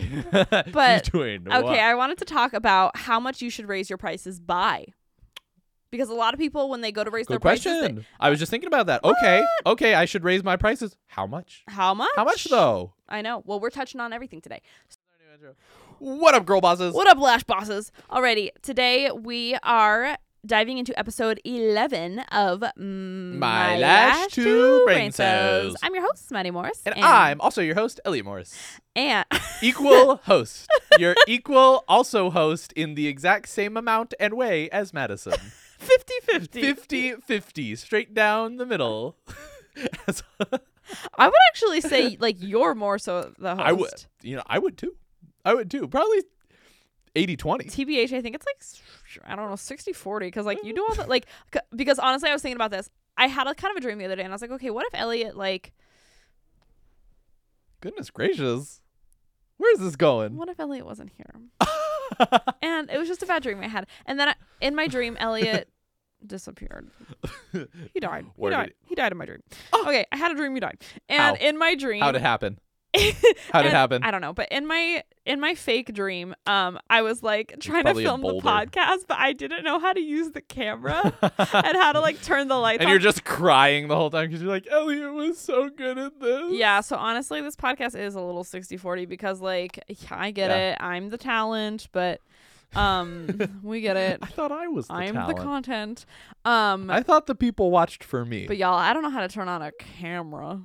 But- Okay, what? I wanted to talk about how much you should raise your prices by. Because a lot of people, when they go to raise their Good prices, question. they- I was just thinking about that. Okay, okay, I should raise my prices. How much? how much? How much though? I know. Well, we're touching on everything today. What up, girl bosses? What up, Lash Bosses? Alrighty, today we are diving into episode 11 of mm, My Lash Two Brain Cells. I'm your host, Maddie Morris. And I'm also your host, Elliot Morris. And Equal host. Your equal also host in the exact same amount and way as Madison. 50 50. 50 50, straight down the middle. I would actually say, like, you're more so the host. I would, you know, I would too. I would too. Probably 80 20. TBH, I think it's like, I don't know, 60 40. Because, like, you do all the, like, c- because honestly, I was thinking about this. I had a kind of a dream the other day, and I was like, okay, what if Elliot, like, Goodness gracious. Where's this going? what if Elliot wasn't here? and it was just a bad dream I had. And then I, in my dream, Elliot disappeared. He died. He Where did died. he- He died in my dream. Ah! Okay, I had a dream. He died. And How? in my dream, How'd it happen? How'd it happen? I don't know, but in my in my fake dream, um, I was like trying to film the podcast, but I didn't know how to use the camera and how to like turn the lights on. and on. you're just crying the whole time because you're like, Elliot was so good at this. yeah, so honestly, this podcast is a little 60-40 because like yeah, I get Yeah. it. I'm the talent, but um we get it. I thought I was the I'm talent. the content. Um I thought the people watched for me. But y'all, I don't know how to turn on a camera.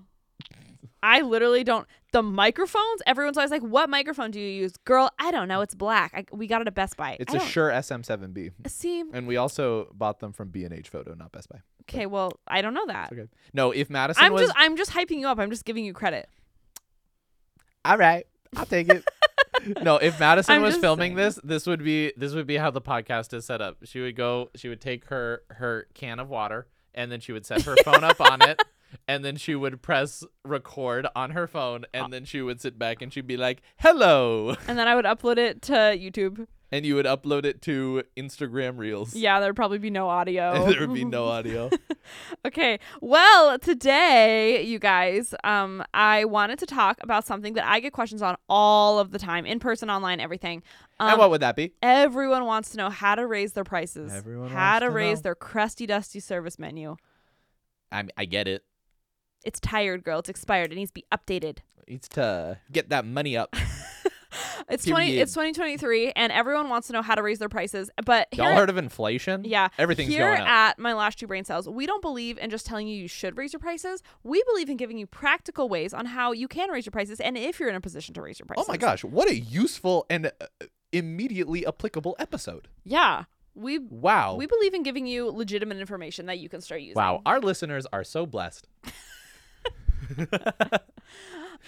I literally don't. The microphones, everyone's always like, "What microphone do you use?" Girl, I don't know. It's black. I, we got it at Best Buy. it's I a don't- Shure SM7B. See, And we also bought them from B&H Photo, not Best Buy. okay, well, I don't know that. Okay. No, if Madison I'm was just, I'm just hyping you up. I'm just giving you credit. all right, I'll take it. no, if Madison I'm was just filming saying. this, this would be this would be how the podcast is set up. She would go, she would take her her can of water, and then she would set her phone up on it, and then she would press record on her phone, and then she would sit back and she'd be like, "Hello," And then I would upload it to YouTube. and you would upload it to Instagram Reels. Yeah, there'd probably be no audio. There would be no audio. Okay. Well, today, you guys, um, I wanted to talk about something that I get questions on all of the time, in person, online, everything. Um, and what would that be? Everyone wants to know how to raise their prices. Everyone how wants to to raise know. their crusty dusty service menu. I I get it. It's tired, girl. It's expired. It needs to be updated. It's to get that money up. It's twenty. It's twenty twenty three, and everyone wants to know how to raise their prices. But Y'all heard of inflation? yeah, Everything's here going up. at my last two brain cells, we don't believe in just telling you you should raise your prices. We believe in giving you practical ways on how you can raise your prices, and if you're in a position to raise your prices. Oh my gosh, what a useful and uh, immediately applicable episode. Yeah, we Wow. we believe in giving you legitimate information that you can start using. wow, our listeners are so blessed.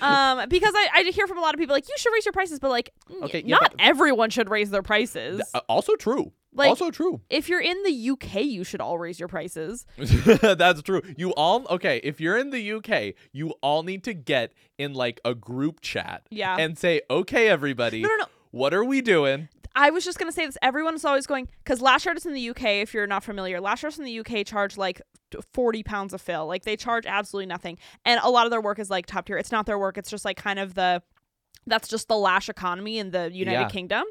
Um, because I, I hear from a lot of people like you should raise your prices, but like Okay, yeah, not but- everyone should raise their prices. Th- uh, also true. Like- also true. if you're in the UK, you should all raise your prices. That's true. You all okay, if you're in the UK, you all need to get in like a group chat Yeah. and say, "Okay, everybody, No, no, no. what are we doing?" I was just gonna say this. Everyone's always going because lash artists in the UK, if you're not familiar, lash artists in the UK charge like t- forty pounds of fill. Like they charge absolutely nothing, and a lot of their work is like top tier. It's not their work. It's just like kind of the that's just the lash economy in the United Yeah. Kingdom,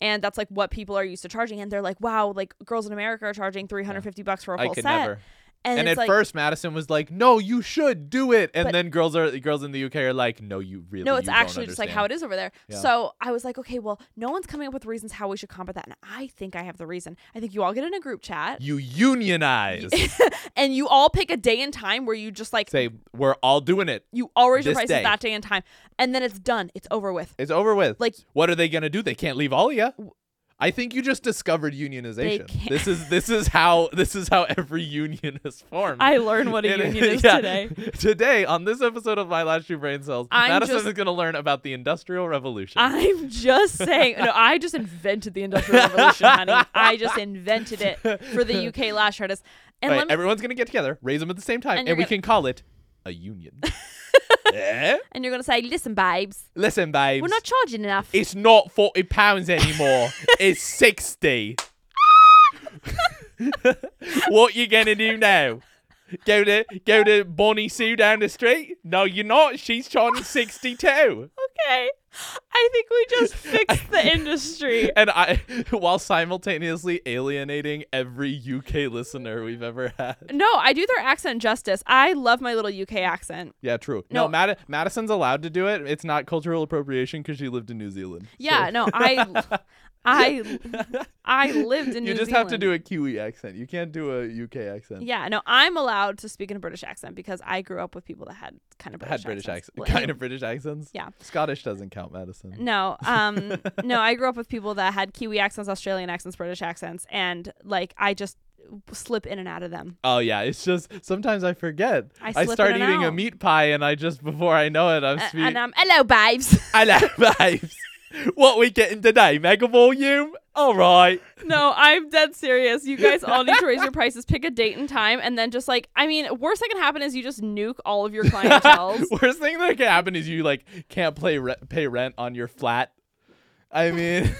and that's like what people are used to charging. And they're like, wow, like girls in America are charging three hundred fifty bucks for a full could set. never. And, And, at like, first, Madison was like, "No, you should do it," and But- then girls are girls in the UK are like, "No, you really." no, it's actually just like how understand." it is over there. Yeah. So I was like, okay, well, no one's coming up with reasons how we should combat that, and I think I have the reason. I think you all get in a group chat. You unionize. and you all pick a day and time where you just like Say we're all doing it. you all raise your prices day. that day and time and then it's done it's over with It's over with. like what are they gonna do? They can't leave all of you. I think you just discovered unionization. This is this is how this is how every union is formed. i learned what a And- union is yeah. today Today, on this episode of My Last Two Brain Cells, I'm Madison just- is going to learn about the Industrial Revolution. i'm just saying no i just invented the industrial revolution honey i just invented it for the uk lash artists and Right, me, everyone's going to get together, raise them at the same time, And and, we gonna- can call it a union. eh? and you're gonna say listen babes Listen, babes. we're not charging enough It's not forty pounds anymore. it's sixty. what you gonna do now? Go to go to Bonnie Sue down the street? No, you're not. She's charging sixty too. okay i think we just fixed the industry. and I while simultaneously alienating every UK listener we've ever had. No, I do their accent justice. I love my little UK accent. Yeah, true. No, No. Mad- Madison's allowed to do it. It's not cultural appropriation because she lived in New Zealand. Yeah, So- no, I, I, I lived in you New Zealand. You just have to do a Kiwi accent. You can't do a UK accent. Yeah, no, I'm allowed to speak in a British accent because I grew up with people that had kind of British had British accents. accent, kind of British accents. Yeah. Scottish doesn't count, Madison. No, um, no, I grew up with people that had Kiwi accents, Australian accents, British accents, and like I just slip in and out of them. Oh yeah, it's just sometimes I forget. I I, start eating a meat pie, and I just before I know it, I'm A- speaking. and um, hello, babes. I love vibes. what we getting today? Mega volume. All right. no, I'm dead serious. You guys all need to raise your prices. Pick a date and time, and then just like I mean, worst that can happen is you just nuke all of your clientele. Worst thing that can happen is you like can't play re- pay rent on your flat. I mean,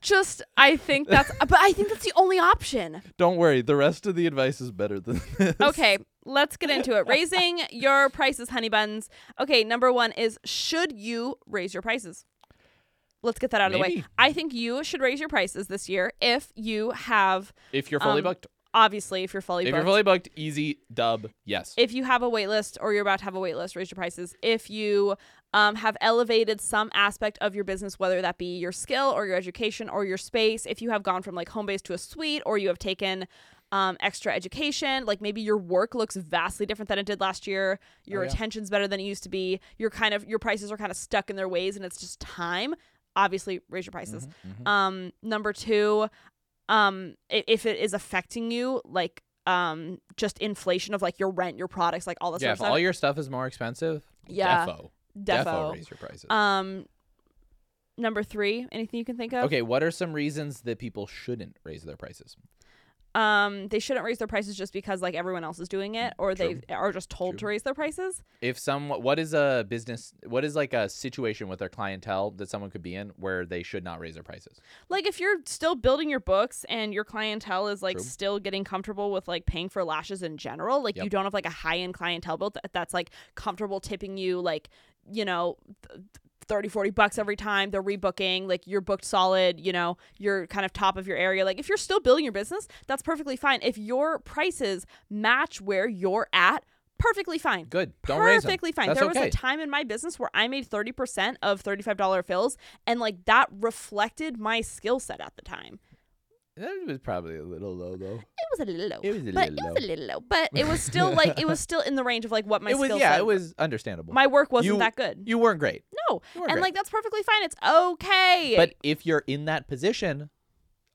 just I think that's, but I think that's the only option. don't worry. The rest of the advice is better than this. Okay, let's get into it. Raising your prices, honey buns. Okay, number one is should you raise your prices? Let's get that out of the way. I think you should raise your prices this year if you have, If you're fully Um, booked, obviously, if you're fully if booked. If you're fully booked, easy dub. Yes. if you have a wait list or you're about to have a wait list, raise your prices. If you um, have elevated some aspect of your business, whether that be your skill or your education or your space, if you have gone from like home base to a suite or you have taken um, extra education, like maybe your work looks vastly different than it did last year, your Oh, yeah. retention's better than it used to be, you're kind of your prices are kind of stuck in their ways and it's just time. Obviously, raise your prices. Mm-hmm, Um, number two, um, if it is affecting you, like um, just inflation of like your rent, your products, like all this yeah. If all your stuff is more expensive, Yeah. defo, defo. raise your prices. Um, number three, anything you can think of? okay. What are some reasons that people shouldn't raise their prices? Um, they shouldn't raise their prices just because like everyone else is doing it, or they are just told to raise their prices. if some what is a business what is like a situation with their clientele that someone could be in where they should not raise their prices Like if you're still building your books and your clientele is like True. still getting comfortable with like paying for lashes in general, like you don't have like a high end clientele built that, that's like comfortable tipping you like, you know, 30 40 bucks every time they're rebooking, like you're booked solid, you know, you're kind of top of your area. Like if you're still building your business, that's perfectly fine. If your prices match where you're at, perfectly fine. good don't raise them Perfectly fine. That's there was okay. a time in my business where I made 30% of $35 fills and like that reflected my skill set at the time. That was probably a little low though It was a little low. It was a but little it was a little low. But it was still like it was still in the range of like what my it was yeah it was understandable my work wasn't You- that good. you weren't great No. weren't And great. like that's perfectly fine. It's okay. but if you're in that position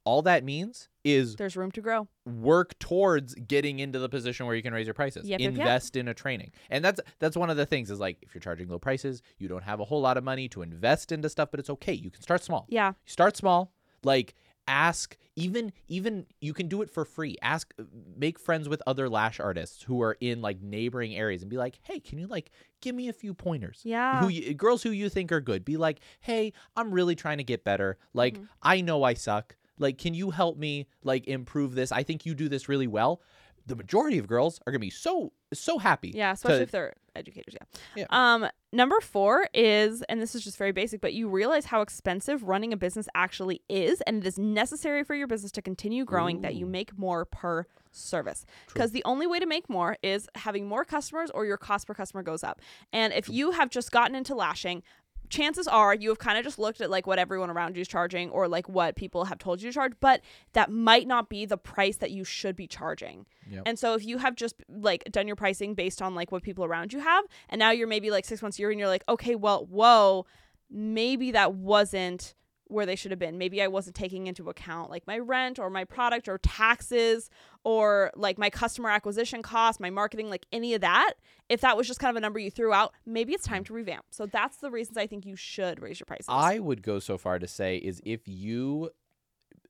all that means is there's room to grow. work towards getting into the position where you can raise your prices. Yep, yep, yep. invest in a training. And that's that's one of the things is like if you're charging low prices, you don't have a whole lot of money to invest into stuff, but it's okay. You can start small. Yeah. Start small. Like ask even even you can do it for free. Ask make friends with other lash artists who are in like neighboring areas and be like, "Hey, can you like give me a few pointers?" Yeah. Who you, girls who you think are good. Be like, "Hey, I'm really trying to get better. Like, Mhm. I know I suck. Like, can you help me like improve this? I think you do this really well." The majority of girls are going to be so so happy. Yeah, especially to- if they're educators, yeah. Yeah. Um number 4 is and this is just very basic, but you realize how expensive running a business actually is and it is necessary for your business to continue growing that you make more per service. Because the only way to make more is having more customers or your cost per customer goes up. And if you have just gotten into lashing, chances are you have kind of just looked at like what everyone around you is charging or like what people have told you to charge, but that might not be the price that you should be charging. Yep. And so if you have just like done your pricing based on like what people around you have, and now you're maybe like six months a year and you're like, okay, well, whoa, maybe that wasn't where they should have been. Maybe I wasn't taking into account like my rent or my product or taxes or like my customer acquisition cost, my marketing, like any of that. If that was just kind of a number you threw out, maybe it's time to revamp. So that's the reasons I think you should raise your prices. I would go so far to say is if you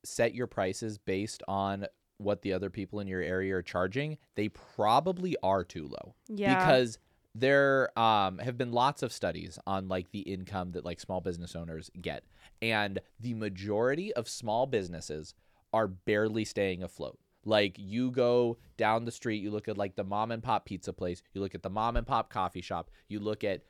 set your prices based on what the other people in your area are charging, they probably are too low. yeah. because there um, have been lots of studies on like the income that like small business owners get and the majority of small businesses are barely staying afloat. Like you go down the street you look at like the mom and pop pizza place you look at the mom and pop coffee shop you look at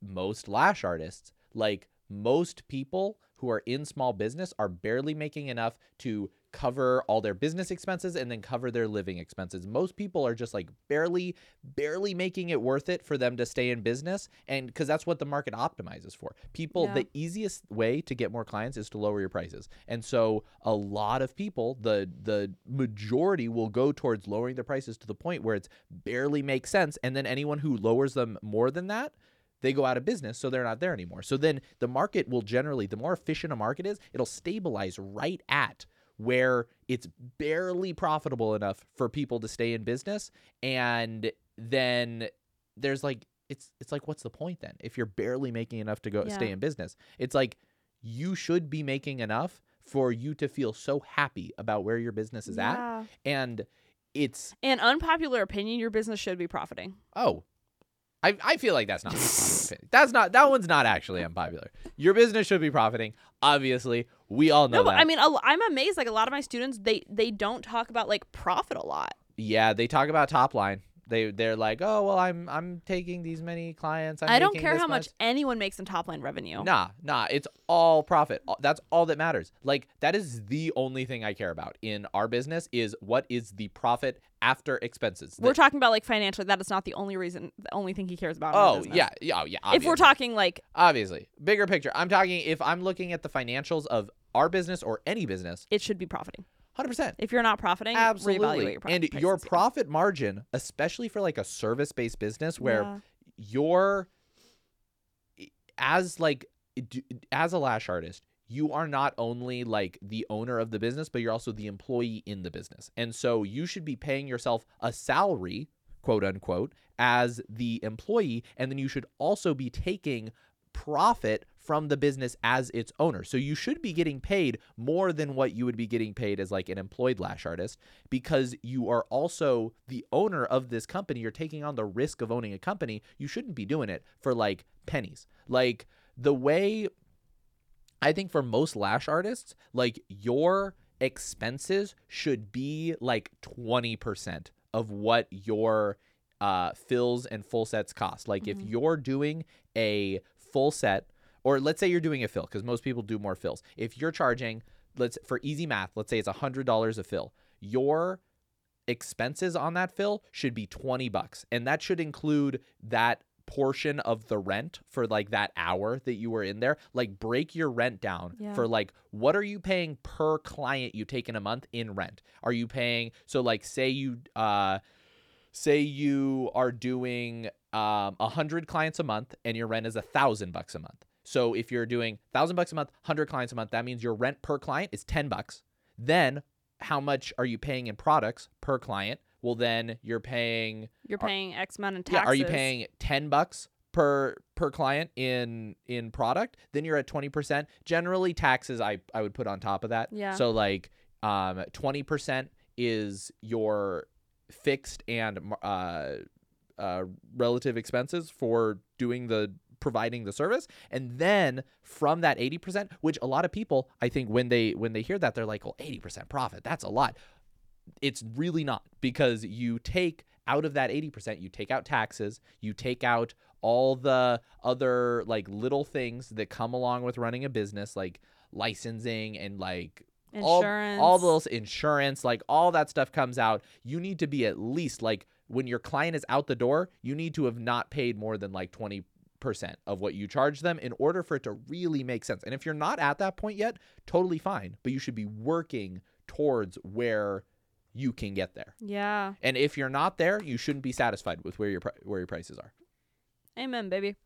most lash artists like most people who are in small business are barely making enough to cover all their business expenses and then cover their living expenses. Most people are just like barely barely making it worth it for them to stay in business and cuz that's what the market optimizes for. People Yeah. the easiest way to get more clients is to lower your prices. And so a lot of people, the the majority will go towards lowering their prices to the point where it's barely makes sense and then anyone who lowers them more than that they go out of business so they're not there anymore. So then the market will generally the more efficient a market is, it'll stabilize right at where it's barely profitable enough for people to stay in business. And then there's like it's it's like what's the point then? If you're barely making enough to go stay in business it's like you should be making enough for you to feel so happy about where your business is at. And it's An unpopular opinion, your business should be profiting. oh I, I feel like that's not that's not that one's not actually unpopular your business should be profiting obviously we all know No, that I mean, I'm amazed. Like a lot of my students, they they don't talk about like profit a lot. Yeah, they talk about top line. They they're like, oh well, I'm I'm taking these many clients. I'm I don't care how much anyone makes in top line revenue. Nah, nah, it's all profit. That's all that matters. Like that is the only thing I care about in our business is what is the profit after expenses. We're The- talking about like financially. That is not the only reason. The only thing he cares about. oh yeah, yeah, oh, yeah. If we're talking like obviously bigger picture, I'm talking if I'm looking at the financials of our business or any business, it should be profiting. Hundred percent. If you're not profiting, Absolutely. your pro- and prices, your yeah. profit margin, especially for like a service based business where Yeah. you're as like as a lash artist you are not only like the owner of the business but you're also the employee in the business and so you should be paying yourself a salary quote unquote as the employee and then you should also be taking profit from the business as its owner so you should be getting paid more than what you would be getting paid as like an employed lash artist because you are also the owner of this company you're taking on the risk of owning a company you shouldn't be doing it for like pennies like the way I think for most lash artists, like your expenses should be like 20% of what your uh, fills and full sets cost. Like if Mhm. you're doing a full set, or let's say you're doing a fill, because most people do more fills. If you're charging, let's for easy math, let's say it's $100 a fill, your expenses on that fill should be 20 bucks. And that should include that portion of the rent for like that hour that you were in there like break your rent down Yeah. for like what are you paying per client you take in a month in rent are you paying so like say you uh say you are doing um a hundred clients a month and your rent is a thousand bucks a month so if you're doing thousand bucks a month hundred clients a month that means your rent per client is 10 bucks then how much are you paying in products per client well then you're paying You're Are- paying X amount in taxes. yeah, are you paying 10 bucks per per client in in product? Then you're at 20%. Generally taxes I I would put on top of that. Yeah. So like um 20% is your fixed and uh uh relative expenses for doing the providing the service. And then from that 80% which a lot of people I think when they when they hear that they're like well 80% profit that's a lot. It's really not because you take out of that 80% you take out taxes you take out all the other like little things that come along with running a business like licensing and like all- insurance. all, those insurance like all that stuff comes out. You need to be at least like when your client is out the door you need to have not paid more than like 20% of what you charge them in order for it to really make sense and if you're not at that point yet totally fine but you should be working towards where you can get there Yeah. and if you're not there you shouldn't be satisfied with where your pri- where your prices are Amen, baby.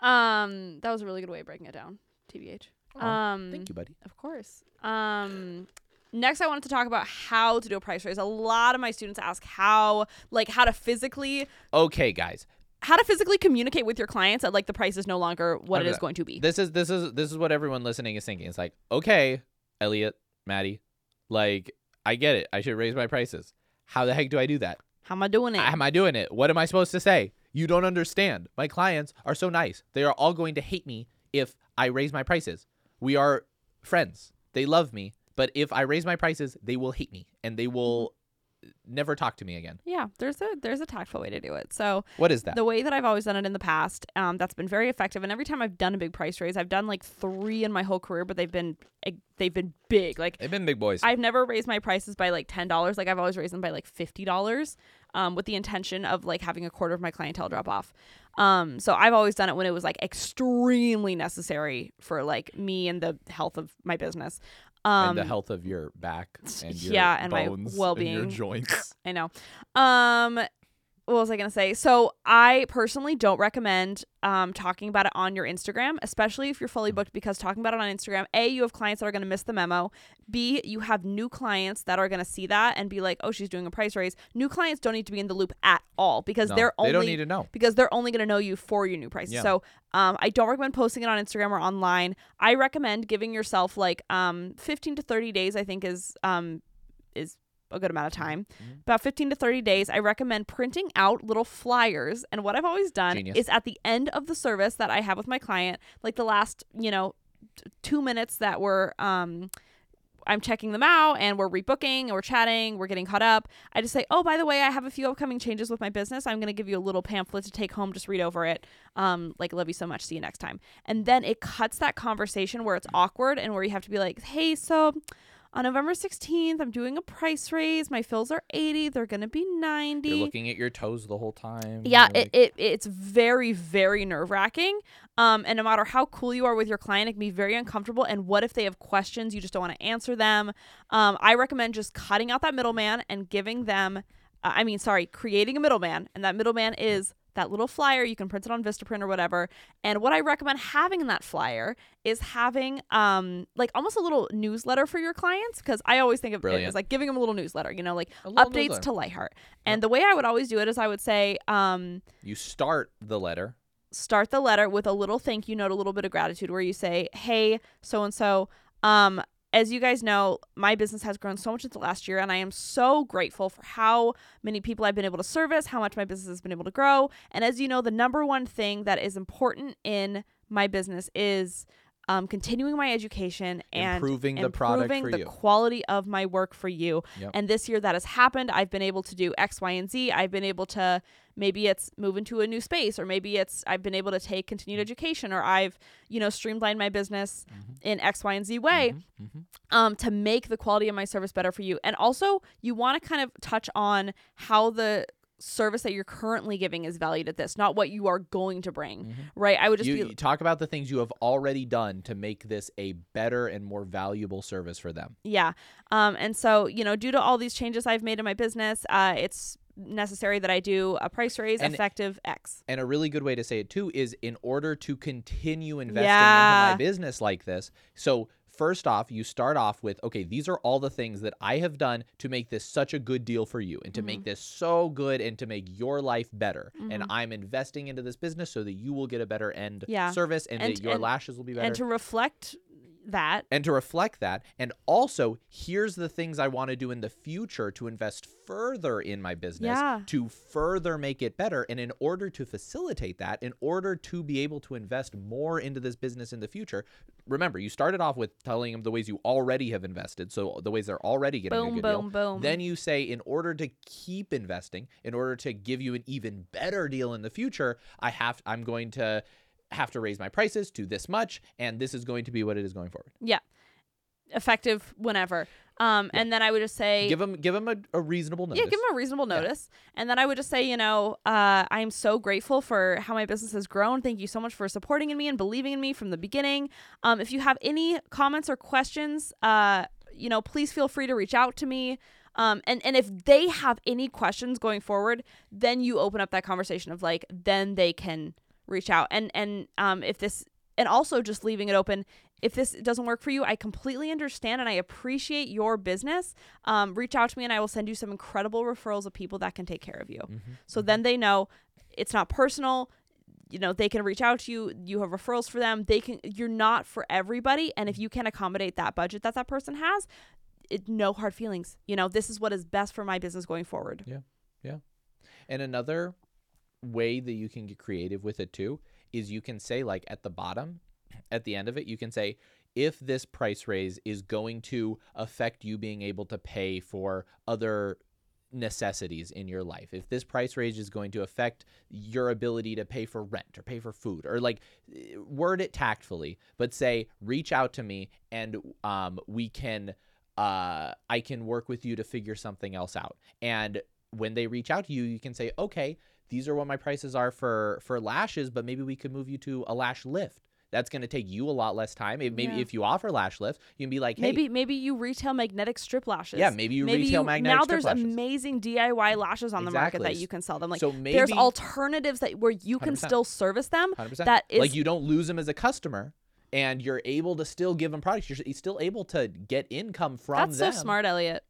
Um, that was a really good way of breaking it down. TBH. um, thank you buddy Of course. Um, next, I wanted to talk about how to do a price raise. A lot of my students ask how, like, how to physically, okay guys how to physically communicate with your clients that like the price is no longer what it is going to be. This is this is this is what everyone listening is thinking. It's like, okay, Elliot, Maddie, like I get it. I should raise my prices. How the heck do I do that? How am I doing it? Am I doing it? What am I supposed to say? You don't understand. My clients are so nice. They are all going to hate me if I raise my prices. We are friends. They love me, but if I raise my prices, they will hate me and they will mm-hmm. Never talk to me again. Yeah, there's a there's a tactful way to do it. So What is that? the way that I've always done it in the past, um, that's been very effective. And every time I've done a big price raise, I've done like three in my whole career, but they've been they've been big. Like They've been big boys. I've never raised my prices by like ten dollars. Like I've always raised them by like fifty dollars, um, with the intention of like having a quarter of my clientele drop off. Um, so I've always done it when it was like extremely necessary for like me and the health of my business. Um, and the health of your back and your yeah, and my well-being. and your joints. I know. Um, what was I gonna say? So I personally don't recommend um talking about it on your Instagram, especially if you're fully booked, because talking about it on Instagram, a you have clients that are gonna miss the memo. B you have new clients that are gonna see that and be like, oh, she's doing a price raise. New clients don't need to be in the loop at all because No, they're only they don't need to know. because they're only going to know you for your new prices. Yeah. So um, I don't recommend posting it on Instagram or online. I recommend giving yourself like um, 15 to 30 days. I think is um, is a good amount of time. Mhm. About 15 to 30 days. I recommend printing out little flyers. And what I've always done Genius. is at the end of the service that I have with my client, like the last you know t- two minutes that we're um, I'm checking them out and we're rebooking and we're chatting, we're getting caught up. I just say, oh, by the way, I have a few upcoming changes with my business. I'm going to give you a little pamphlet to take home. Just read over it. Um, like, love you so much. See you next time. And then it cuts that conversation where it's awkward and where you have to be like, hey, so on November 16th, I'm doing a price raise. My fills are 80. They're going to be 90. You're looking at your toes the whole time. Yeah, it, it it's very very nerve wracking. Um, and no matter how cool you are with your client, it can be very uncomfortable. And what if they have questions you just don't want to answer them? Um, I recommend just cutting out that middleman and giving them. Uh, I mean, sorry, creating a middleman, and that middleman is that little flyer. You can print it on Vistaprint or whatever. And what I recommend having in that flyer is having um like almost a little newsletter for your clients because I always think of it as like giving them a little newsletter. You know, like updates newsletter. to Lightheart. And the way I would always do it is I would say, um, You start the letter. start the letter with a little thank you note, a little bit of gratitude where you say, Hey, so and so, um, as you guys know, my business has grown so much in the last year, and I am so grateful for how many people I've been able to service, how much my business has been able to grow. And as you know, the number one thing that is important in my business is um, continuing my education and Improving the product improving the you. quality of my work for you. Yep. And this year that has happened. I've been able to do X, Y, and Z. I've been able to maybe it's move into a new space, or maybe it's I've been able to take continued education, or I've you know streamlined my business in X, Y, and Z way Mhm. um, to make the quality of my service better for you. And also, you want to kind of touch on how the service that you're currently giving is valued at this, not what you are going to bring, Mhm. right? I would just You, be you talk about the things you have already done to make this a better and more valuable service for them. Yeah. Um, and so, you know, due to all these changes I've made in my business, uh, it's necessary that I do a price raise And- effective X. And a really good way to say it too is in order to continue investing Yeah. into my business like this. So first off, you start off with, okay, these are all the things that I have done to make this such a good deal for you and to make this so good and to make your life better. And Mhm. I'm investing into this business so that you will get a better end Yeah. service and, And- that your and- lashes will be better. And to reflect that, and to reflect that and also here's the things i want to do in the future to invest further in my business Yeah. to further make it better and in order to facilitate that in order to be able to invest more into this business in the future remember you started off with telling them the ways you already have invested so the ways they're already getting a boom, good boom, deal boom. then you say, in order to keep investing, in order to give you an even better deal in the future, I have I'm going to have to raise my prices to this much, and this is going to be what it is going forward. yeah, effective whenever. Um, and then I would just say, Give them give them a, a reasonable notice. Yeah, give them a reasonable Yeah. notice. And then I would just say, you know, uh, I'm so grateful for how my business has grown. Thank you so much for supporting in me and believing in me from the beginning. Um, if you have any comments or questions, uh, you know, please feel free to reach out to me. Um, and, and if they have any questions going forward, then you open up that conversation of like, then they can reach out. And, and um, if this, and also just leaving it open, if this doesn't work for you, I completely understand and I appreciate your business. Um, reach out to me and I will send you some incredible referrals of people that can take care of you. Mhm. So then they know it's not personal. You know, they can reach out to you. You have referrals for them. They can, you're not for everybody. And if you can accommodate that budget that that person has, it, no hard feelings. You know, this is what is best for my business going forward. Yeah. Yeah. And another way that you can get creative with it too is you can say like at the bottom, at the end of it, you can say if this price raise is going to affect you being able to pay for other necessities in your life, if this price raise is going to affect your ability to pay for rent or pay for food, or like word it tactfully, but say, reach out to me and um, we can, uh, I can work with you to figure something else out. And when they reach out to you, you can say, okay, these are what my prices are for for lashes, but maybe we could move you to a lash lift. That's going to take you a lot less time. If, maybe Yeah. if you offer lash lift, you can be like, hey, Maybe maybe you retail magnetic strip lashes. Yeah, maybe you maybe retail you, magnetic now there's lashes. amazing DIY lashes on the market that you can sell them. Like so maybe there's alternatives that where you can 100%. still service them. 100%. that is- like you don't lose them as a customer, and you're able to still give them products. You're still able to get income from That's them. so smart, Elliot.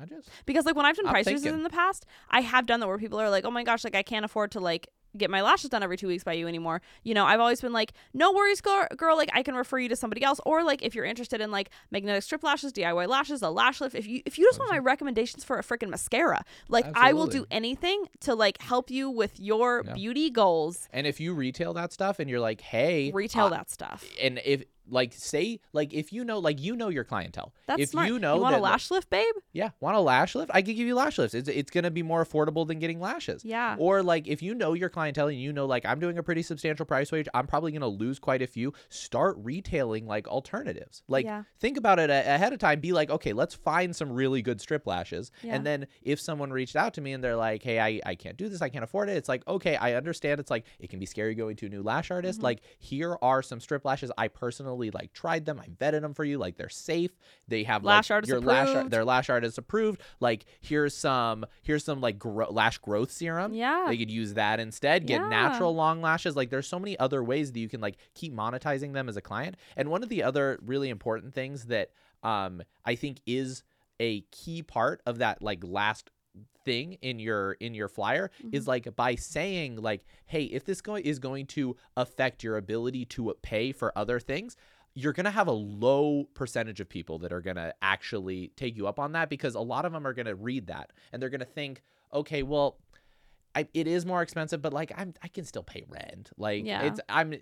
I just Because like when I've done I'm price raises in the past, I have done that where people are like, "Oh my gosh, like I can't afford to like get my lashes done every two weeks by you anymore." You know, I've always been like, "No worries, girl. girl like I can refer you to somebody else." Or like if you're interested in like magnetic strip lashes, DIY lashes, a lash lift. If you if you just want my recommendations for a freaking mascara, like I will do anything to like help you with your Yeah. beauty goals. and if you retail that stuff, and you're like, hey, Retail that stuff. and if like say like if you know like you know your clientele, That's if smart. you know you want that a lash lift, babe? yeah want a lash lift, I could give you lash lifts. It's it's gonna be more affordable than getting lashes. Yeah. Or like if you know your clientele and you know like I'm doing a pretty substantial price range, I'm probably gonna lose quite a few. Start retailing like alternatives. Like Yeah. think about it a- ahead of time. Be like, okay, let's find some really good strip lashes. Yeah. And then if someone reached out to me and they're like, hey, I, I can't do this, I can't afford it. It's like, okay, I understand. It's like it can be scary going to a new lash artist. Mm-hmm. Like here are some strip lashes. I personally like tried them. I vetted them for you. Like they're safe. They have Lash like, your lash ar- approved. their lash artist approved. Like here's some here's some like gro- lash growth serum. Yeah. They could use that instead. Get Yeah. natural long lashes. Like there's so many other ways that you can like keep monetizing them as a client. And one of the other really important things that um I think is a key part of that like last thing in your in your flyer is Mm-hmm. like by saying like hey if this going is going to affect your ability to pay for other things you're going to have a low percentage of people that are going to actually take you up on that because a lot of them are going to read that and they're going to think okay well I, it is more expensive, but like I'm, I can still pay rent. Like Yeah. it's, I'm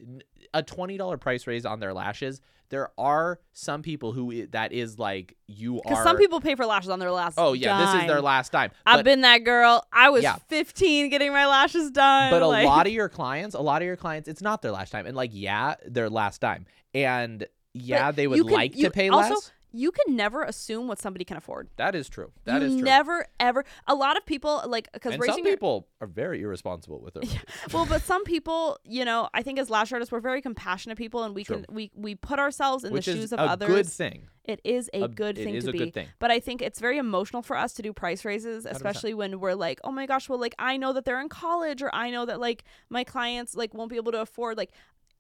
a twenty dollar price raise on their lashes. There are some people who that is like you are. Because some people pay for lashes on their last. oh yeah, this is their last time. I've been that girl. I was Yeah. 15 getting my lashes done. but a lot of your clients, a lot of your clients, it's not their last time, and like yeah, their last time, and yeah, they would can- like to pay also, less. You can never assume what somebody can afford. That is true. That you is true. never ever. A lot of people like because some people are very irresponsible with their money. well, but some people, you know, I think as lash artists, we're very compassionate people, and we True. can we we put ourselves in which the shoes of a others. good thing. It is a, A- good thing to be. thing. But I think it's very emotional for us to do price raises, 100%. especially when we're like, oh my gosh, well, like I know that they're in college, or I know that like my clients like won't be able to afford like.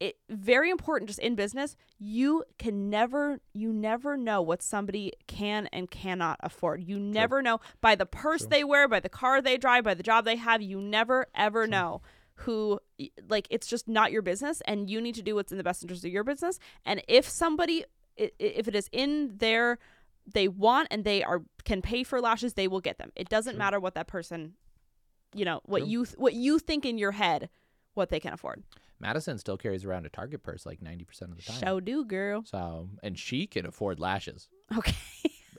It very important just in business. You can never, you never know what somebody can and cannot afford. You never know by the purse True. they wear, by the car they drive, by the job they have. You never ever know who like it's just not your business and you need to do what's in the best interest of your business and if somebody if it is in their they want and they are can pay for lashes they will get them it doesn't True. matter what that person you know what True. you th- what you think in your head what they can afford Madison still carries around a Target purse like ninety percent of the time. show do girl So, and she can afford lashes. okay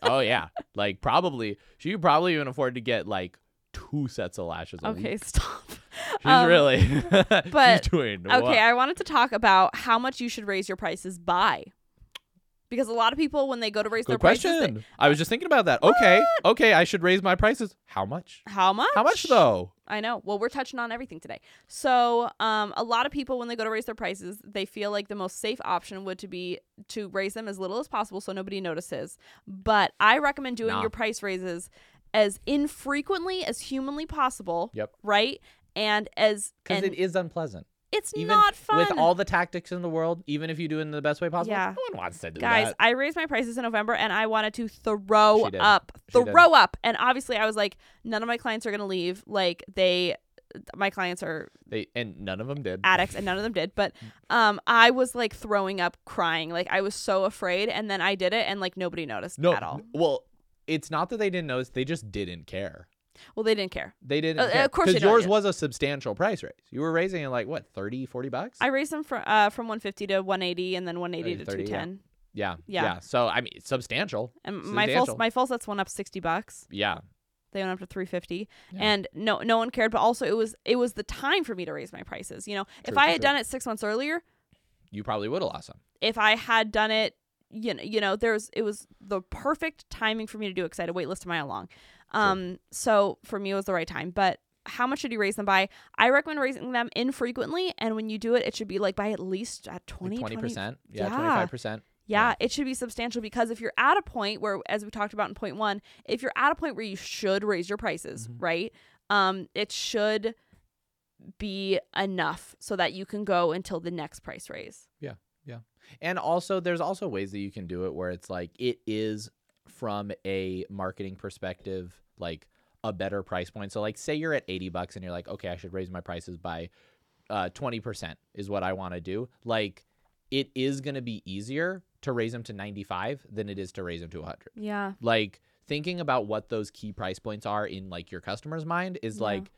oh yeah, like probably she could probably even afford to get like two sets of lashes. A okay week. stop she's Um, really. but- she's doing okay well. i wanted to talk about how much you should raise your prices by because a lot of people when they go to raise their Good prices question. they- I was just thinking about that. Okay, okay, I should raise my prices. How much? how much How much though? I know. Well, we're touching on everything today. So, um, a lot of people when they go to raise their prices, they feel like the most safe option would to be to raise them as little as possible so nobody notices. But I recommend doing Nah. your price raises as infrequently as humanly possible. Yep. Right. And as Because it is unpleasant. It's Even not fun. with all the tactics in the world, even if you do it in the best way possible. Yeah. No one wants to do that. Guys, that. I raised my prices in November and I wanted to throw up. She did. Throw up. And obviously I was like, none of my clients are gonna leave. Like they my clients are They and none of them did. addicts and none of them did but um i was like throwing up crying like i was so afraid and then i did it and like nobody noticed no, at all well, it's not that they didn't notice; they just didn't care. Well they didn't care They didn't. Uh, care. of course because yours was a substantial price raise. You were raising it like what 30, 40 bucks. i raised them from uh from 150 to 180 and then 180 to 210 yeah, Yeah. yeah, So I mean, substantial. and my full my full sets went up 60 bucks Yeah, They went up to 350 Yeah. and no no one cared but also it was it was the time for me to raise my prices. You know, if I true, had true. done it 6 months earlier, You probably would have lost some. if I had done it, you know, you know, there's it was the perfect timing for me to do it because I had a wait list a mile long. Um, so for me, it was the right time. But how much should you raise them by? I recommend raising them infrequently, and when you do it, it should be like by at least at 20, Like 20 20%. Yeah, Yeah. 25%. yeah, Yeah. it should be substantial because if you're at a point where, as we talked about in point one, if you're at a point where you should raise your prices, Mhm. right? Um, it should be enough so that you can go until the next price raise. Yeah, yeah. And also, there's also ways that you can do it where it's like it is from a marketing perspective, like a better price point. So, like, say you're at 80 bucks and you're like, okay, I should raise my prices by uh, 20% is what I want to do. Like, it is going to be easier to raise them to 95 than it is to raise them to 100. Yeah. Like, thinking about what those key price points are in like your customer's mind is Yeah. like,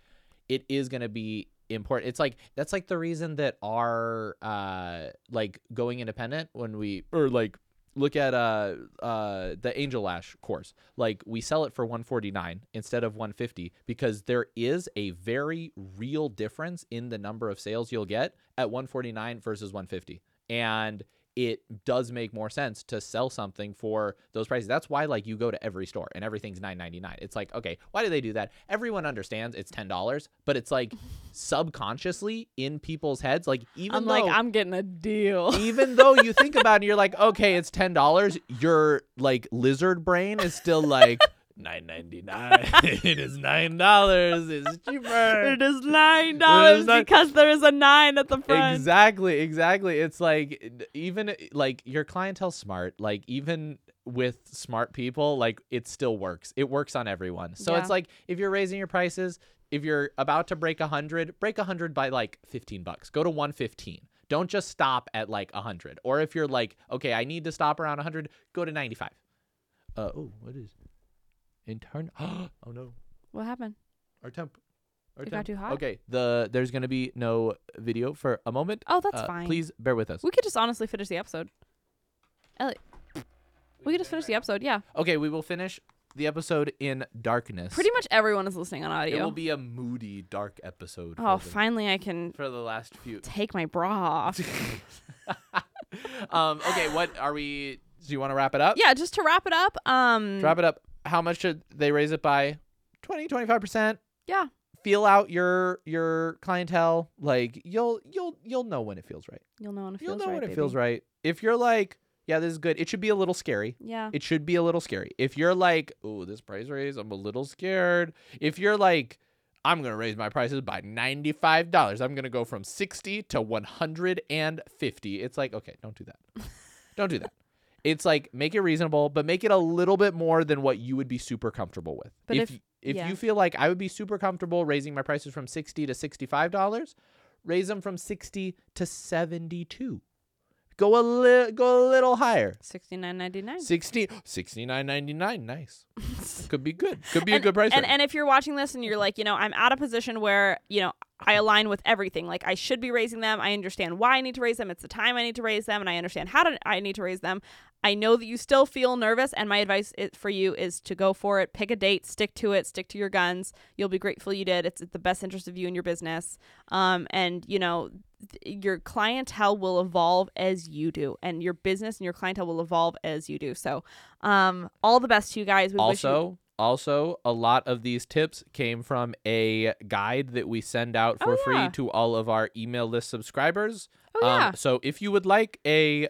it is going to be important. It's like that's like the reason that our uh like going independent when we or like look at uh uh the Angel Lash course. Like we sell it for 149 instead of 150 because there is a very real difference in the number of sales you'll get at 149 versus 150. And it does make more sense to sell something for those prices. That's why like you go to every store and everything's 9.99. It's like, okay, why do they do that? Everyone understands it's $10, but it's like subconsciously in people's heads like even I'm though like, I'm getting a deal. even though you think about it and you're like, okay, it's ten dollars, your like lizard brain is still like nine ninety nine. it is nine dollars. It's cheaper. It is nine dollars because there is a nine at the front. Exactly, exactly. It's like even like your clientele's smart. Like even with smart people, like it still works. It works on everyone. So Yeah. it's like if you're raising your prices, if you're about to break a hundred, break a hundred by like fifteen bucks. Go to one fifteen. Don't just stop at like a hundred. Or if you're like, okay, I need to stop around a hundred, go to ninety five. Uh oh, what is intern? oh no, What happened? our temp. Our It got temp. too hot? Okay, the there's gonna be no video for a moment. Oh, that's Uh, fine. Please bear with us. We could just honestly finish the episode. Elliot. We could just finish the episode, yeah. Okay, we will finish the episode in darkness. Pretty much everyone is listening on audio. It audio. will be a moody, dark episode. oh, for, the, finally I can for the last few. take my bra off. um. Okay. What are we? Do you want to wrap it up? yeah, just to wrap it up, um Wrap it up. How much should they raise it by? 20, 25 percent. Yeah. Feel out your your clientele. Like you'll you'll you'll know when it feels right. you'll know when it feels You'll know right. when it baby. feels right. If you're like, yeah, this is good. It should be a little scary. Yeah. it should be a little scary. If you're like, oh, this price raise, I'm a little scared. If you're like, I'm gonna raise my prices by ninety five dollars. I'm gonna go from sixty to one hundred and fifty. It's like, okay, don't do that. don't do that. It's like make it reasonable, but make it a little bit more than what you would be super comfortable with. But if if- if yeah. you feel like I would be super comfortable raising my prices from sixty to sixty five dollars, raise them from sixty to seventy two. Go a li- go a little higher. Sixty nine ninety nine. 60 69.99 nice could be good could be a good price and, range. and if you're watching this and you're like, you know, I'm at a position where, you know, I align with everything. Like I should be raising them. I understand why I need to raise them. It's the time I need to raise them and I understand how to I need to raise them. I know that you still feel nervous and my advice for you is to go for it. Pick a date, stick to it, stick to your guns. You'll be grateful you did. It's the best interest of you and your business. Um and, you know, th- your clientele will evolve as you do and your business and your clientele will evolve as you do. So, um all the best to you guys. We wish you- also also a lot of these tips came from a guide that we send out Oh, for free to all of our email list subscribers Oh yeah. um, so if you would like a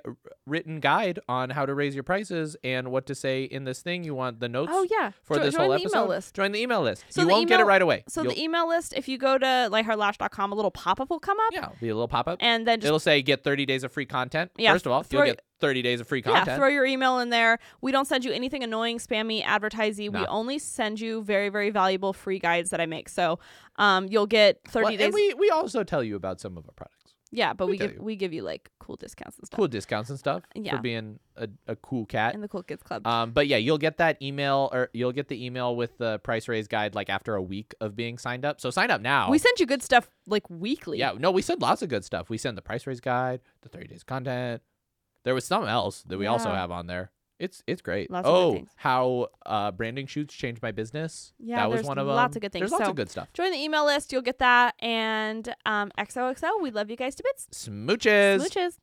written guide on how to raise your prices and what to say in this thing you want the notes Oh yeah, for Jo- this whole episode email list. join the email list So you won't get it right away So You'll- the email list, if you go to lightheartlash.com, a little pop-up will come up, yeah be a little pop-up and then just it'll say get 30 days of free content Yeah, first of all you'll get 30 days of free content. yeah, throw your email in there. We don't send you anything annoying, spammy, advertising. We only send you very, very valuable free guides that I make. So, um, you'll get 30 Well, days. and we, we also tell you about some of our products yeah, but we we give you. we give you like cool discounts and stuff cool discounts and stuff Yeah. for being a, a cool cat. in the Cool Kids Club. Um, but yeah, you'll get that email or you'll get the email with the price raise guide like after a week of being signed up. So sign up now. we send you good stuff like weekly. yeah, no, we send lots of good stuff. We send the price raise guide, the 30 days content. There was something else that we also have on there. It's it's great. Lots of good oh, things. how uh, branding shoots changed my business. Yeah, that was there's one of them. lots of good things. There's lots So- of good stuff. Join the email list. You'll get that. And um, XOXO, we love you guys to bits. Smooches. Smooches.